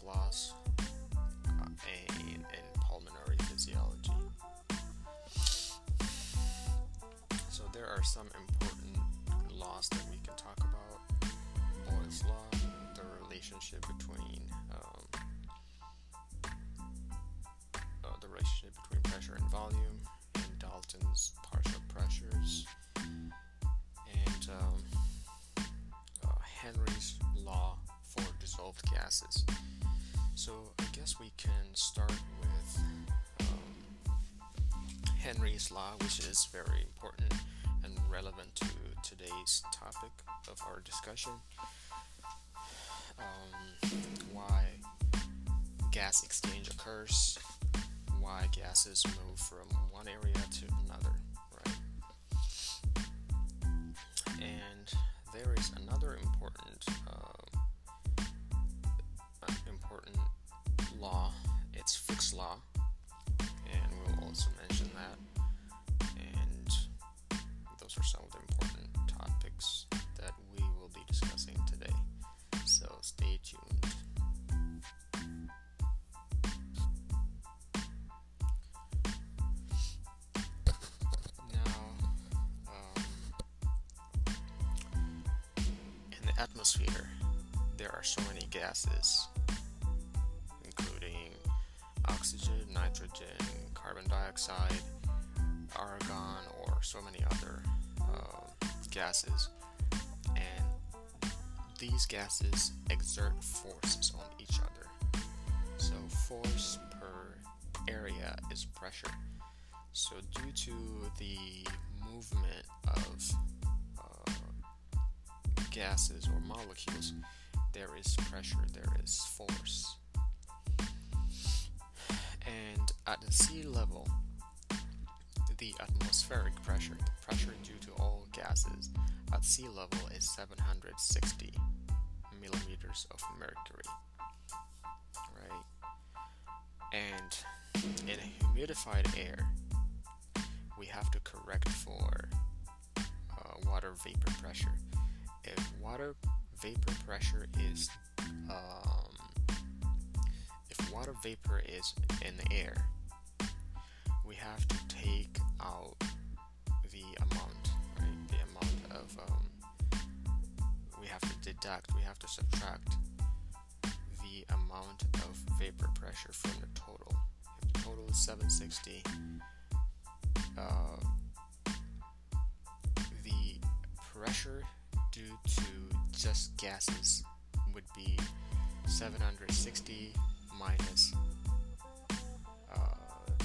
gas laws uh, and, and pulmonary physiology. So there are some important laws that we can talk about. Boyle's law, the relationship between um, uh, the relationship between pressure and volume, and Dalton's partial pressures, and um, uh, Henry's law for dissolved gases. So I guess we can start with um, Henry's law, which is very important and relevant to today's topic of our discussion. Um, why gas exchange occurs, why gases move from one area to another, right? And there is another important uh, It's Fick's law, and we'll also mention that. And those are some of the important topics that we will be discussing today. So stay tuned. Now, um, in the atmosphere, there are so many gases, oxygen, nitrogen, carbon dioxide, argon, or so many other uh, gases. And these gases exert forces on each other. So, force per area is pressure. So, due to the movement of uh, gases or molecules, there is pressure, there is force. At sea level, the atmospheric pressure, the pressure due to all gases at sea level is 760 millimeters of mercury. Right? And in humidified air, we have to correct for uh, water vapor pressure. If water vapor pressure is um, if water vapor is in the air, we have to take out the amount, right? The amount of um, we have to deduct, we have to subtract the amount of vapor pressure from the total. If the total is 760, uh, the pressure due to just gases would be 760 minus uh,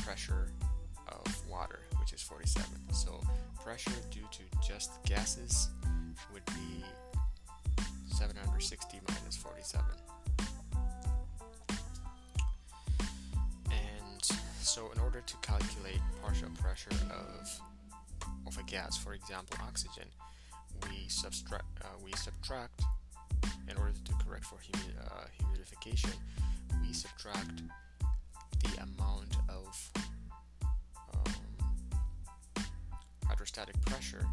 pressure water, which is 47. So pressure due to just gases would be 760 minus 47. And so in order to calculate partial pressure of of a gas, for example oxygen, we subtract uh, we subtract in order to correct for humi- uh, humidification, we subtract the amount of hydrostatic pressure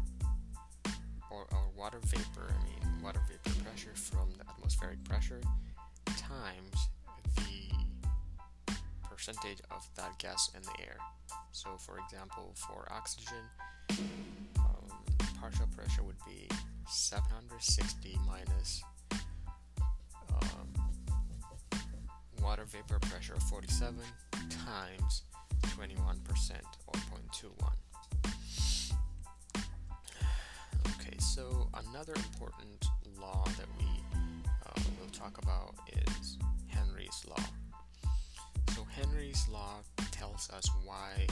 or, or water vapor, I mean water vapor pressure from the atmospheric pressure times the percentage of that gas in the air. So, for example, for oxygen, um, partial pressure would be 760 minus um, water vapor pressure of 47 times 21% or 0.21. Okay, so another important law that we uh, will talk about is Henry's law. So Henry's law tells us why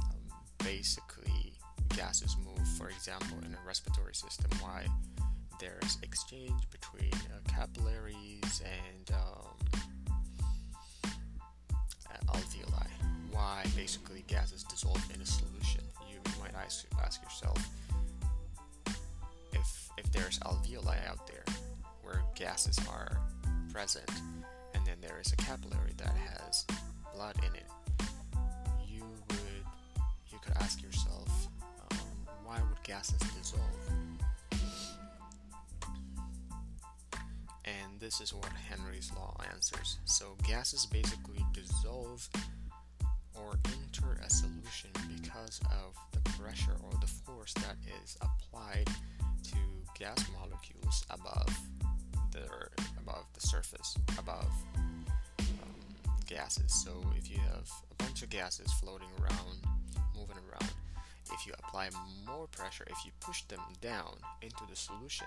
um, basically gases move. For example, in a respiratory system, why there's exchange between uh, capillaries and um, uh, alveoli. Why basically gases dissolve in a solution? You might ask, ask yourself there's alveoli out there where gases are present, and then there is a capillary that has blood in it. You would you could ask yourself, um, why would gases dissolve? And this is what Henry's law answers. So gases basically dissolve or enter a solution because of the pressure or the force that is applied gas molecules above the above the surface above um, gases. So if you have a bunch of gases floating around moving around if you apply more pressure if you push them down into the solution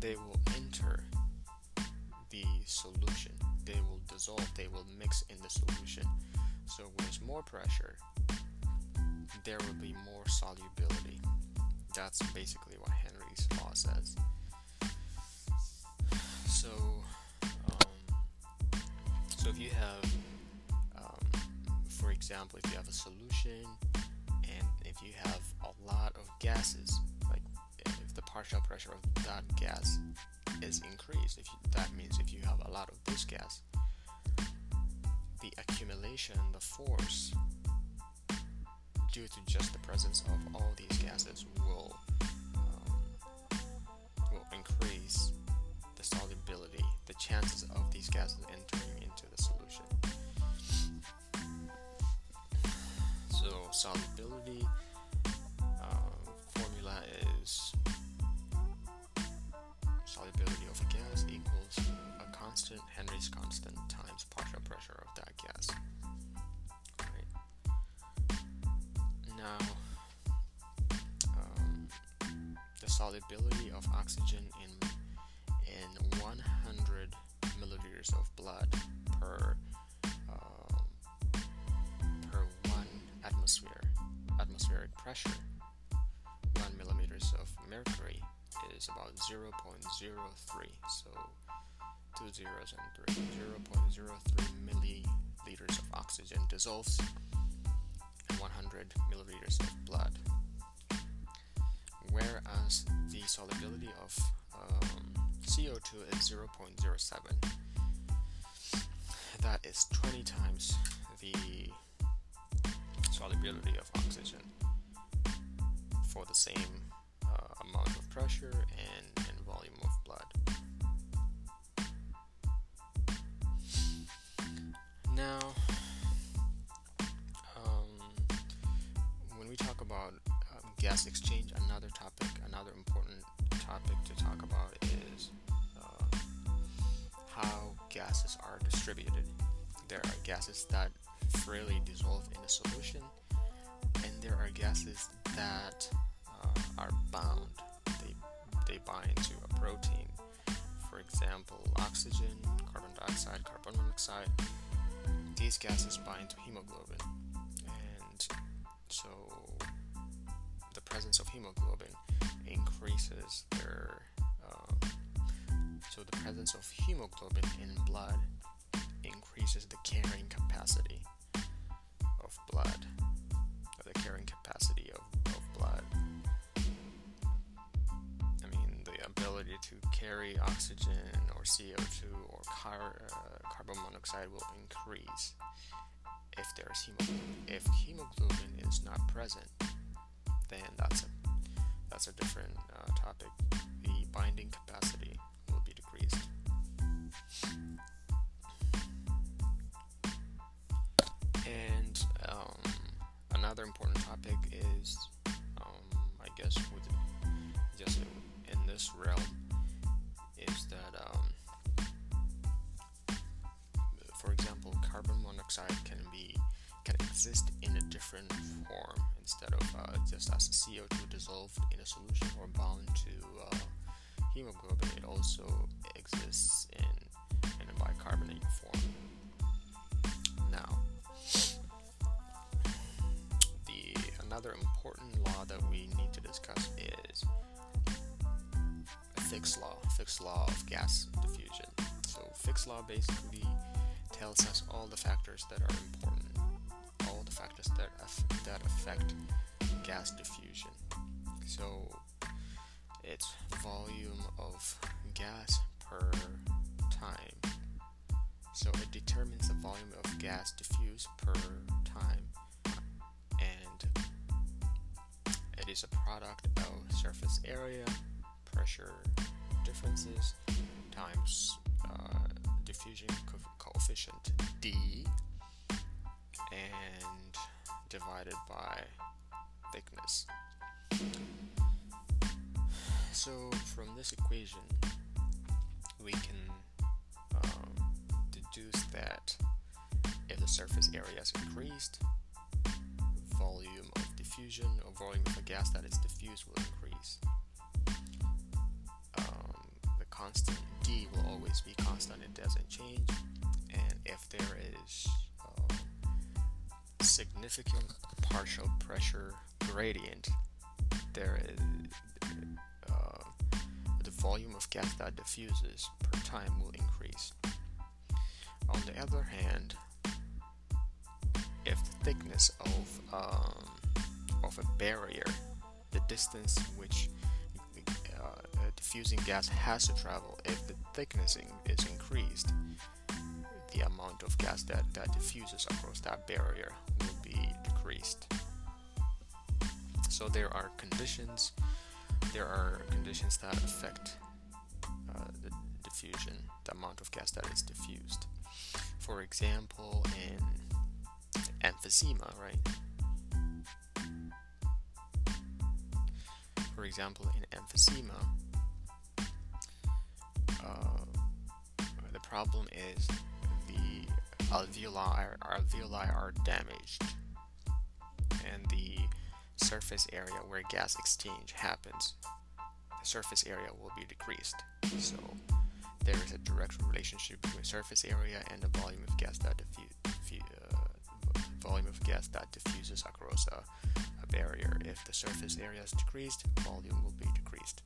they will enter the solution. They will dissolve they will mix in the solution. So with more pressure, there will be more solubility. That's basically what Henry's law says. So, um, so if you have, um, for example, if you have a solution and if you have a lot of gases, like if the partial pressure of that gas is increased, if you, that means if you have a lot of this gas, the accumulation, the force, due to just the presence of all these gases will um, will increase the solubility, the chances of these gases entering into the solution. So solubility uh, formula is the solubility of oxygen in in 100 milliliters of blood per um, per one atmosphere atmospheric pressure, one millimeters of mercury is about 0.03. So two zeros and three. 0.03 milliliters of oxygen dissolves in 100 milliliters of blood. Whereas the solubility of um, CO2 is 0.07. That is 20 times the solubility of oxygen for the same amount of pressure and, and volume of blood. Now, gas exchange, another topic, another important topic to talk about is uh, how gases are distributed. There are gases that freely dissolve in a solution, and there are gases that uh, are bound. They, they bind to a protein. For example, oxygen, carbon dioxide, carbon monoxide. These gases bind to hemoglobin. And so presence of hemoglobin increases their. Uh, so the presence of hemoglobin in blood increases the carrying capacity of blood, the carrying capacity of, of blood. I mean the ability to carry oxygen or CO2 or car, uh, carbon monoxide will increase if there's hemoglobin. If hemoglobin is not present, then that's a that's a different uh, topic. The binding capacity will be decreased. And um, another important topic is, um, I guess, with just in this realm, is that, um, for example, carbon monoxide can be can exist in a different form instead of uh, just as a CO2 dissolved in a solution or bound to uh, hemoglobin. It also exists in in a bicarbonate form. Now, the another important law that we need to discuss is Fick's law, Fick's law of gas diffusion. So Fick's law basically tells us all the factors that are important, factors that that affect gas diffusion. So It's volume of gas per time. So it determines the volume of gas diffused per time, and it is a product of surface area, pressure differences times uh, diffusion co- coefficient D and divided by thickness. So from this equation, we can um, deduce that if the surface area is increased, volume of diffusion or volume of a gas that is diffused will increase. Um, the constant D will always be constant, it doesn't change. And if there is significant partial pressure gradient, there is uh, the volume of gas that diffuses per time will increase. On the other hand, if the thickness of um, of a barrier, the distance which uh, diffusing gas has to travel, if the thickness is increased, the amount of gas that, that diffuses across that barrier will be decreased. So there are conditions, there are conditions that affect uh, the diffusion, the amount of gas that is diffused. For example, in emphysema, right? For example, in emphysema, uh, the problem is alveoli, alveoli are damaged, and the surface area where gas exchange happens, the surface area will be decreased. So there is a direct relationship between surface area and the volume of gas that diffuse uh, volume of gas that diffuses across a, a barrier. If the surface area is decreased, volume will be decreased.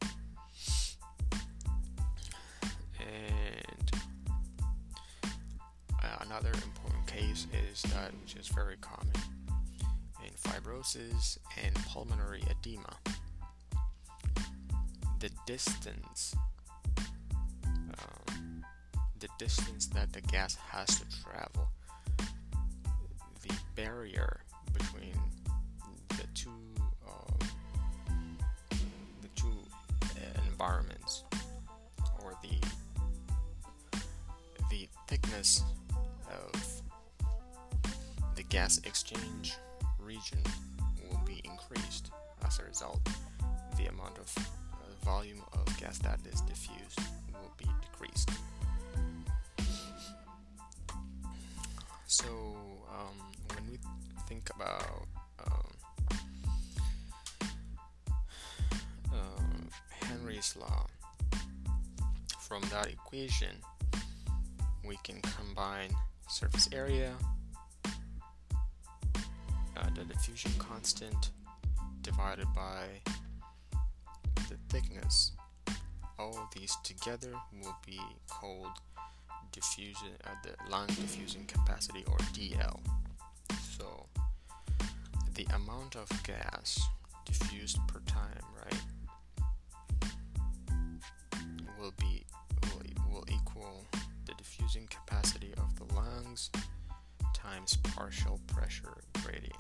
Another important case is that, which is very common in fibrosis and pulmonary edema. The distance, um, the distance that the gas has to travel the barrier between the two um, the two environments or the the thickness gas exchange region will be increased as a result. The amount of uh, volume of gas that is diffused will be decreased. So um, when we think about um, um, Henry's law, from that equation, we can combine surface area, uh, the diffusion constant divided by the thickness. All these together will be called diffusion uh, the lung diffusing capacity or DL. So the amount of gas diffused per time, right, will be will, will equal the diffusing capacity of the lungs times partial pressure gradient.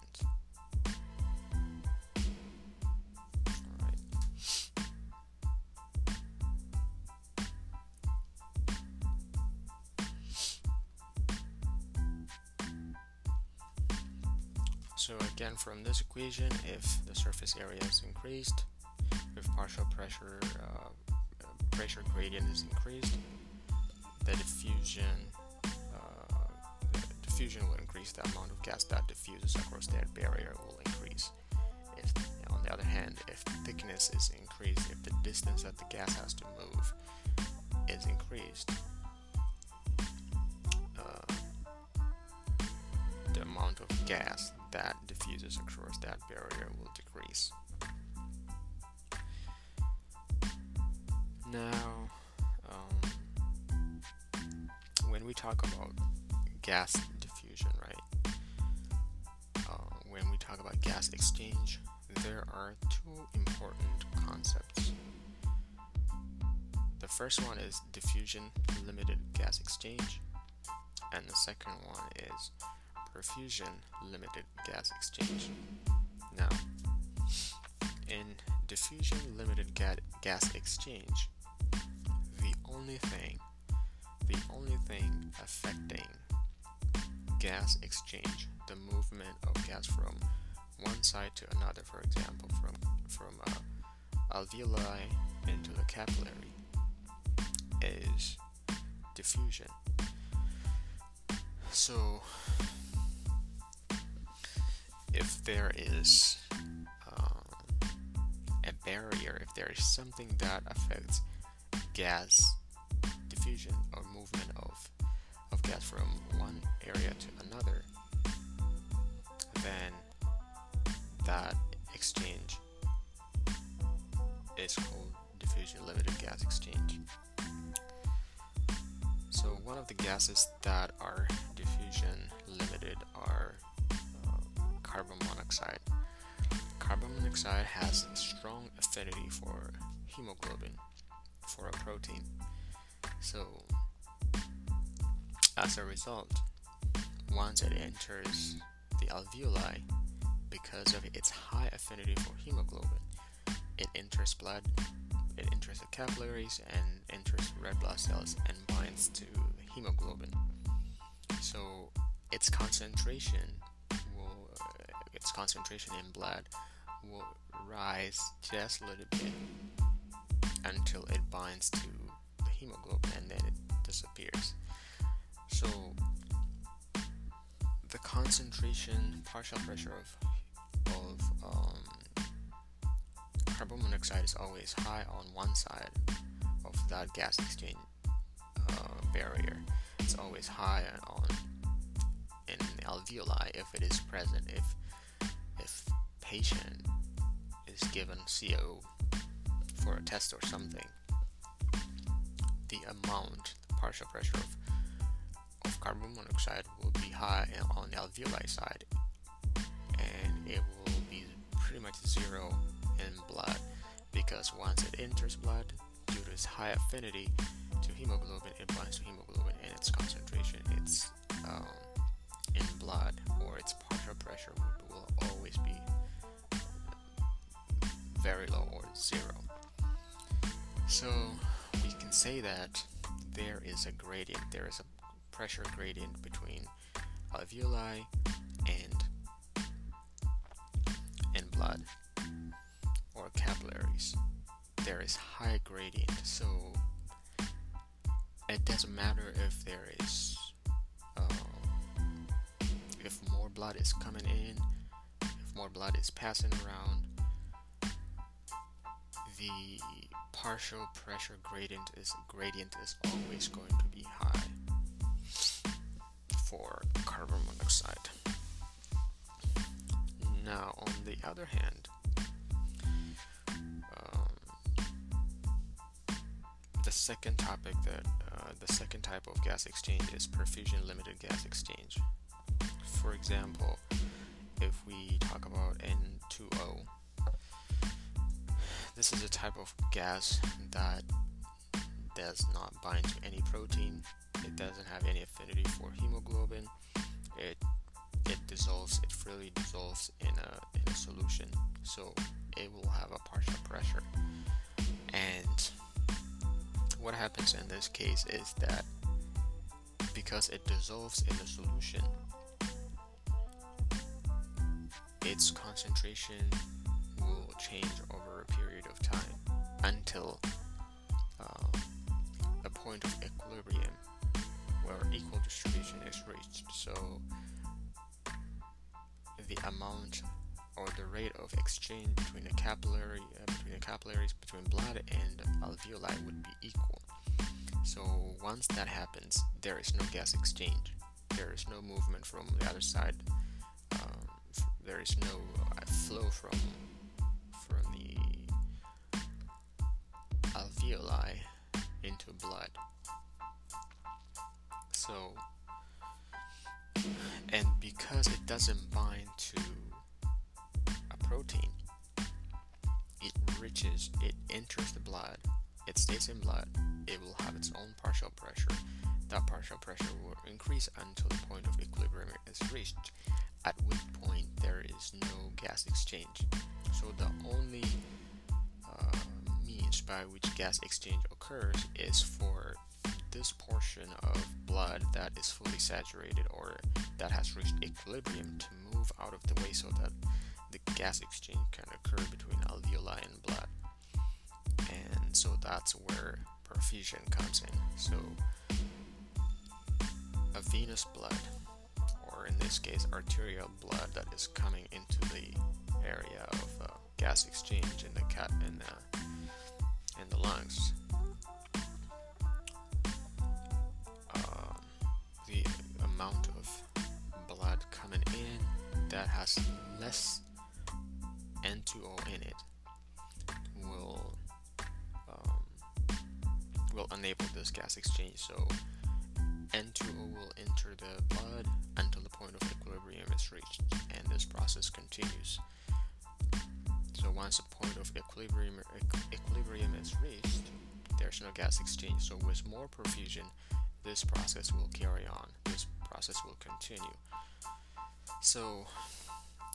So again, from this equation, if the surface area is increased, if partial pressure uh, pressure gradient is increased, the diffusion diffusion will increase. The amount of gas that diffuses across that barrier will increase. If, on the other hand, if thickness is increased, if the distance that the gas has to move is increased, uh, the amount of gas that diffuses across that barrier will decrease. Now, um, when we talk about gas talk about gas exchange, there are two important concepts. the first one is diffusion limited gas exchange, and the second one is perfusion limited gas exchange. Now, in diffusion limited ga- gas exchange, the only thing, the only thing affecting gas exchange, the movement of gas from one side to another, for example, from from uh, alveoli into the capillary, is diffusion. So, if there is um, a barrier, if there is something that affects gas diffusion or movement of, of gas from one area to another, exchange is called diffusion limited gas exchange. So one of the gases that are diffusion limited are uh, carbon monoxide. Carbon monoxide has a strong affinity for hemoglobin, for a protein. So as a result, once it enters the alveoli, because of its high affinity for hemoglobin, it enters blood, it enters the capillaries and enters red blood cells and binds to hemoglobin. So its concentration will, uh, its concentration in blood will rise just a little bit until it binds to the hemoglobin and then it disappears. So the concentration, partial pressure of of um, carbon monoxide is always high on one side of that gas exchange uh, barrier. It's always high on in alveoli if it is present. If if patient is given CO for a test or something, the amount, the partial pressure of of carbon monoxide will be high on the alveoli side and it will be pretty much zero in blood because once it enters blood due to its high affinity to hemoglobin it binds to hemoglobin and its concentration it's um, in blood or its partial pressure will, will always be very low or zero. So we can say that there is a gradient there is a pressure gradient between alveoli and blood or capillaries, there is high gradient. So it doesn't matter if there is uh, if more blood is coming in, if more blood is passing around. The partial pressure gradient is gradient is always going to Now, on the other hand, um, the second topic that uh, the second type of gas exchange is perfusion limited gas exchange. For example, if we talk about N2O, this is a type of gas that does not bind to any protein. It doesn't have any affinity for hemoglobin. It it dissolves, it freely dissolves in a, in a solution. So it will have a partial pressure. And what happens in this case is that because it dissolves in the solution, its concentration will change over a period of time until uh, a point of equilibrium where equal distribution is reached. So or the rate of exchange between the capillary uh, between the capillaries between blood and alveoli would be equal. So once that happens, there is no gas exchange. There is no movement from the other side. Um, there is no uh, flow from from the alveoli into blood. So and because it doesn't bind to protein, it reaches, it enters the blood it stays in blood, it will have its own partial pressure. That partial pressure will increase until the point of equilibrium is reached, at which point there is no gas exchange. So the only uh, means by which gas exchange occurs is for this portion of blood that is fully saturated or that has reached equilibrium to move out of the way so that gas exchange can occur between alveoli and blood. And so that's where perfusion comes in. So a venous blood, or in this case, arterial blood that is coming into the area of uh, gas exchange in the cat in the, in the lungs the amount of blood coming in that has less N2O in it will um, will enable this gas exchange. So N2O will enter the blood until the point of equilibrium is reached, and this process continues. So once the point of equilibrium equilibrium is reached, there's no gas exchange. So with more perfusion, this process will carry on. This process will continue. So,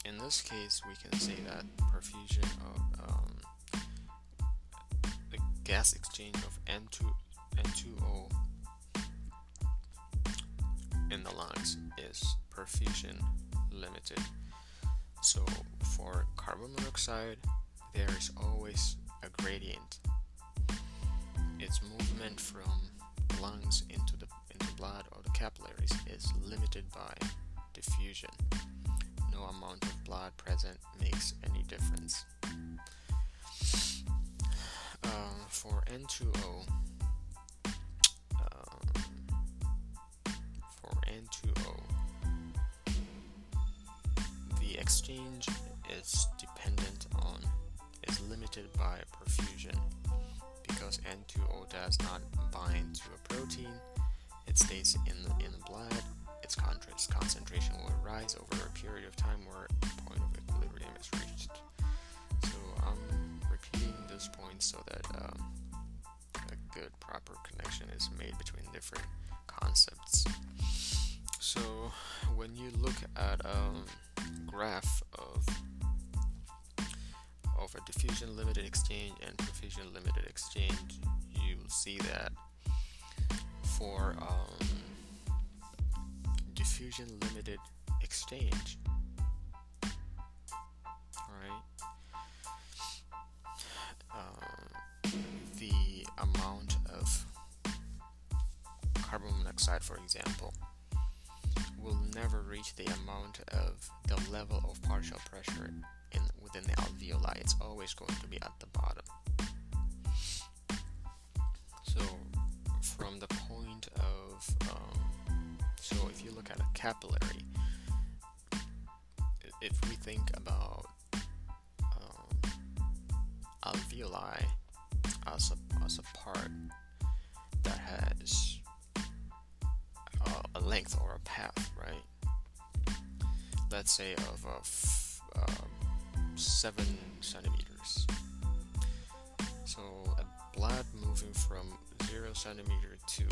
in this case, we can say that perfusion of um, the gas exchange of N2 N2O in the lungs is perfusion limited. So, for carbon monoxide, there is always a gradient. Its movement from lungs into the into blood or the capillaries is limited by diffusion. No amount of blood present makes any difference. Uh, for N2O, um, for N2O, the exchange is dependent on is limited by perfusion because N2O does not bind to a protein it stays in the, in the blood. Its concentration will rise over a period of time where a point of equilibrium is reached. So I'm repeating this point so that um, a good proper connection is made between different concepts. So when you look at a um, graph of of a diffusion limited exchange and perfusion limited exchange, you will see that for um, diffusion limited exchange. Alright. Um, the amount of carbon monoxide, for example, will never reach the amount of the level of partial pressure in within the alveoli. It's always going to be at the bottom. So from the point of um, you look at a capillary if we think about um, alveoli as a, as a part that has a, a length or a path right? Let's say of a f- uh, seven centimeters. So a blood moving from zero centimeter to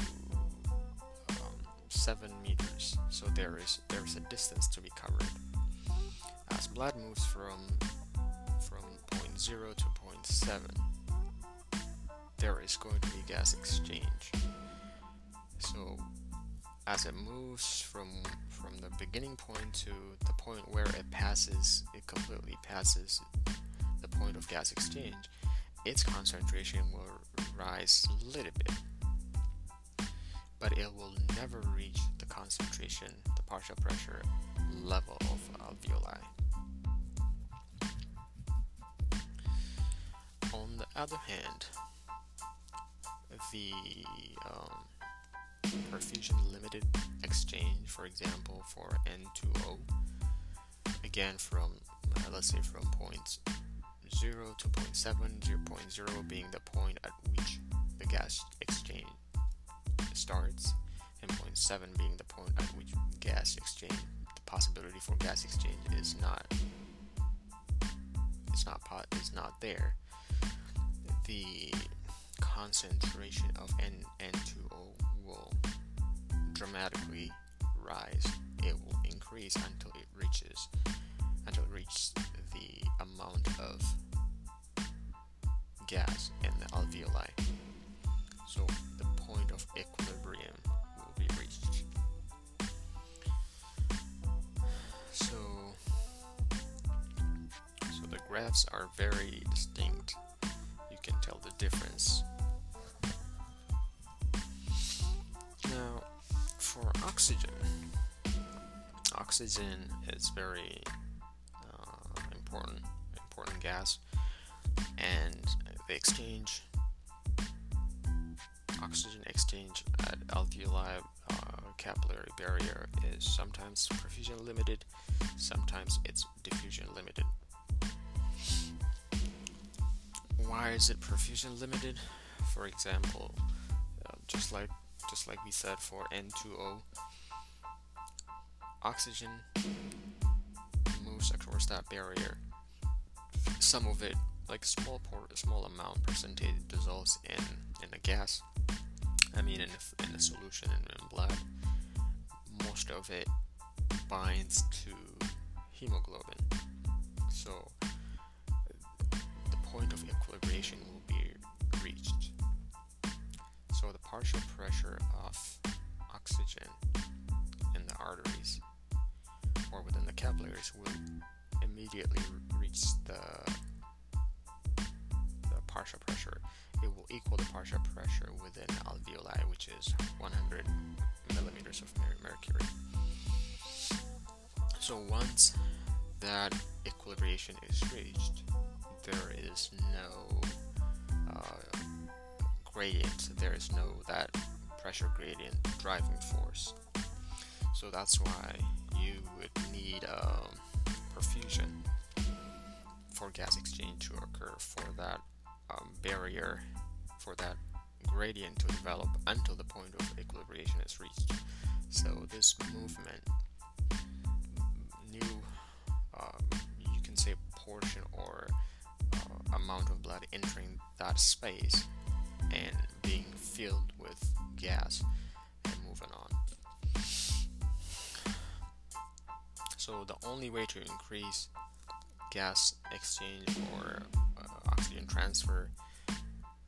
um, seven meters. So there is there is a distance to be covered. As blood moves from from point zero to point seven, there is going to be gas exchange. So as it moves from from the beginning point to the point where it passes, it completely passes the point of gas exchange, its concentration will rise a little bit, but it will never reach the concentration, the partial pressure level of alveoli. On the other hand, the um, perfusion limited exchange, for example, for N2O, again from uh, let's say from points 0 to 0.7, 0.0 being the point at which the gas exchange starts, and seven being the point at which gas exchange, the possibility for gas exchange is not, it's not, pot, is not there. The concentration of N N2O will dramatically rise. It will increase until it reaches until it reaches the amount of gas in the alveoli. So point of equilibrium will be reached. So so the graphs are very distinct. You can tell the difference. Now for oxygen oxygen is very uh, important important gas and the exchange oxygen exchange at alveoli uh, capillary barrier is sometimes perfusion limited sometimes it's diffusion limited why is it perfusion limited for example uh, just like just like we said for N2O oxygen moves across that barrier. Some of it, like a small a small amount percentage, dissolves in in a gas. I mean, in a, in a solution in, in blood. Most of it binds to hemoglobin. So the point of equilibration will be reached. So the partial pressure of oxygen in the arteries or within the capillaries will immediately reach the, the partial pressure within alveoli, which is 100 millimeters of mercury. So once that equilibration is reached, there is no uh, gradient. There is no that pressure gradient driving force. So that's why you would need um, perfusion for gas exchange to occur for that um, barrier, for that gradient to develop until the point of equilibration is reached. So this movement, new, um, you can say portion or uh, amount of blood entering that space and being filled with gas and moving on. So the only way to increase gas exchange or uh, oxygen transfer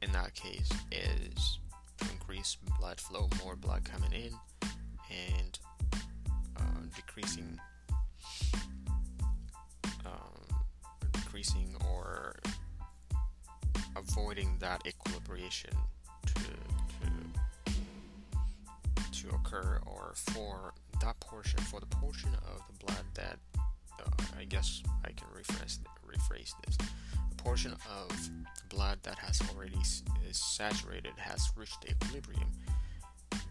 in that case is increase blood flow, more blood coming in, and uh, decreasing, um, decreasing or avoiding that equilibration to to to occur or for that portion, for the portion of the blood that uh, I guess I can rephrase rephrase this. Portion of blood that has already is saturated has reached equilibrium.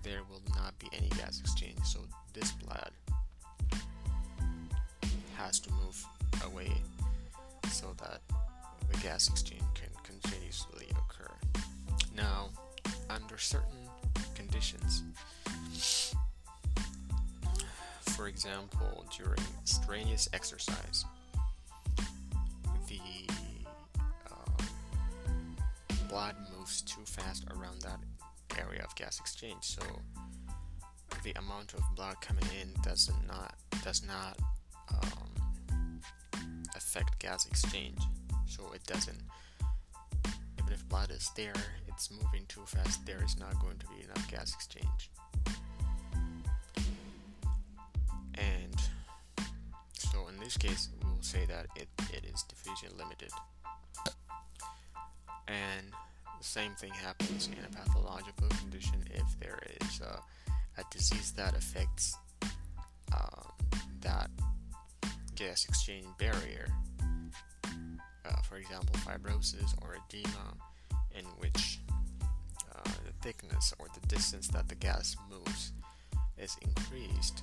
There will not be any gas exchange, so this blood has to move away so that the gas exchange can continuously occur. Now, under certain conditions, for example, during strenuous exercise, blood moves too fast around that area of gas exchange, so the amount of blood coming in does not does not um, affect gas exchange, so it doesn't. Even if blood is there, it's moving too fast. There is not going to be enough gas exchange. And so, in this case, we will say that it, it is diffusion limited. And the same thing happens in a pathological condition if there is a, a disease that affects um, that gas exchange barrier. Uh, for example, fibrosis or edema, in which uh, the thickness or the distance that the gas moves is increased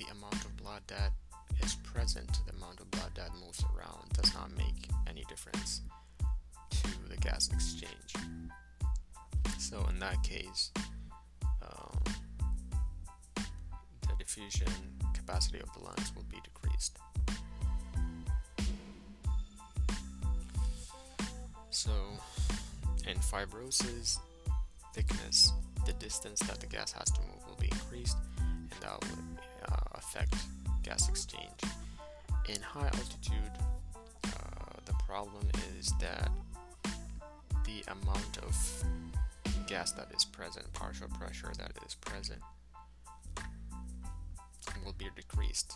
the amount of blood that present, the amount of blood that moves around, does not make any difference to the gas exchange. So, in that case, um, the diffusion capacity of the lungs will be decreased. So, in fibrosis, thickness, the distance that the gas has to move will be increased, and that will uh, affect gas exchange. In high altitude, uh, the problem is that the amount of gas that is present, partial pressure that is present, will be decreased,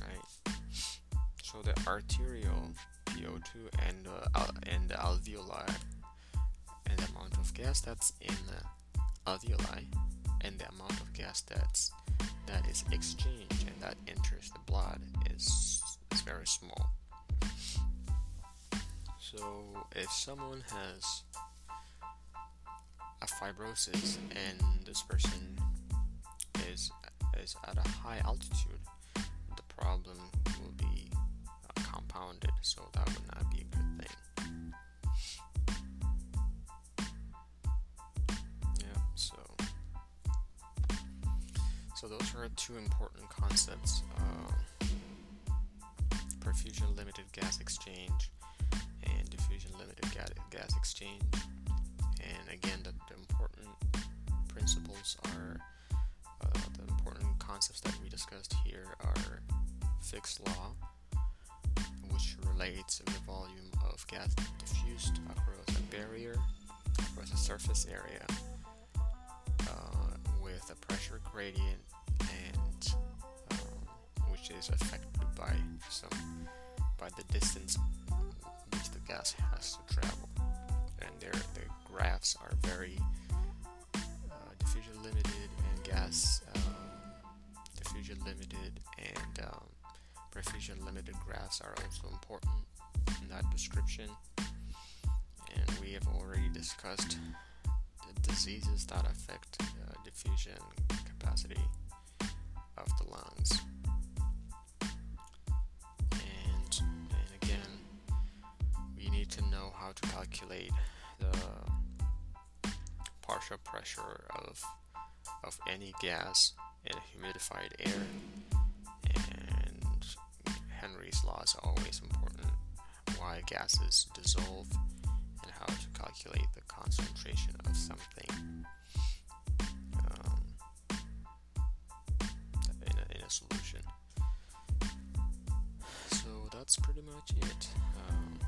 right? So the arterial PO2 and uh, and the alveoli and the amount of gas that's in the alveoli and the amount of gas that's that is exchanged and that enters the blood is is very small. So if someone has a fibrosis and this person is is at a high altitude, the problem will be uh, compounded. So that would not be so those are two important concepts: uh, perfusion limited gas exchange and diffusion limited gas exchange. And again, the, the important principles are uh, the important concepts that we discussed here are Fick's law, which relates the volume of gas diffused across a barrier, across a surface area, with a pressure gradient, and um, which is affected by some by the distance which the gas has to travel. And there the graphs are very uh, diffusion limited and gas um, diffusion limited and um, perfusion limited graphs are also important in that description. And we have already discussed diseases that affect uh, diffusion capacity of the lungs. And, and again, we need to know how to calculate the partial pressure of of any gas in humidified air and Henry's law is always important why gases dissolve how to calculate the concentration of something um, in, a, in a solution so that's pretty much it um,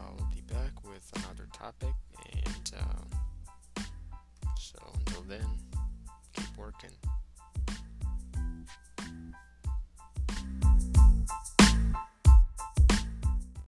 I'll be back with another topic. And uh, so until then, keep working.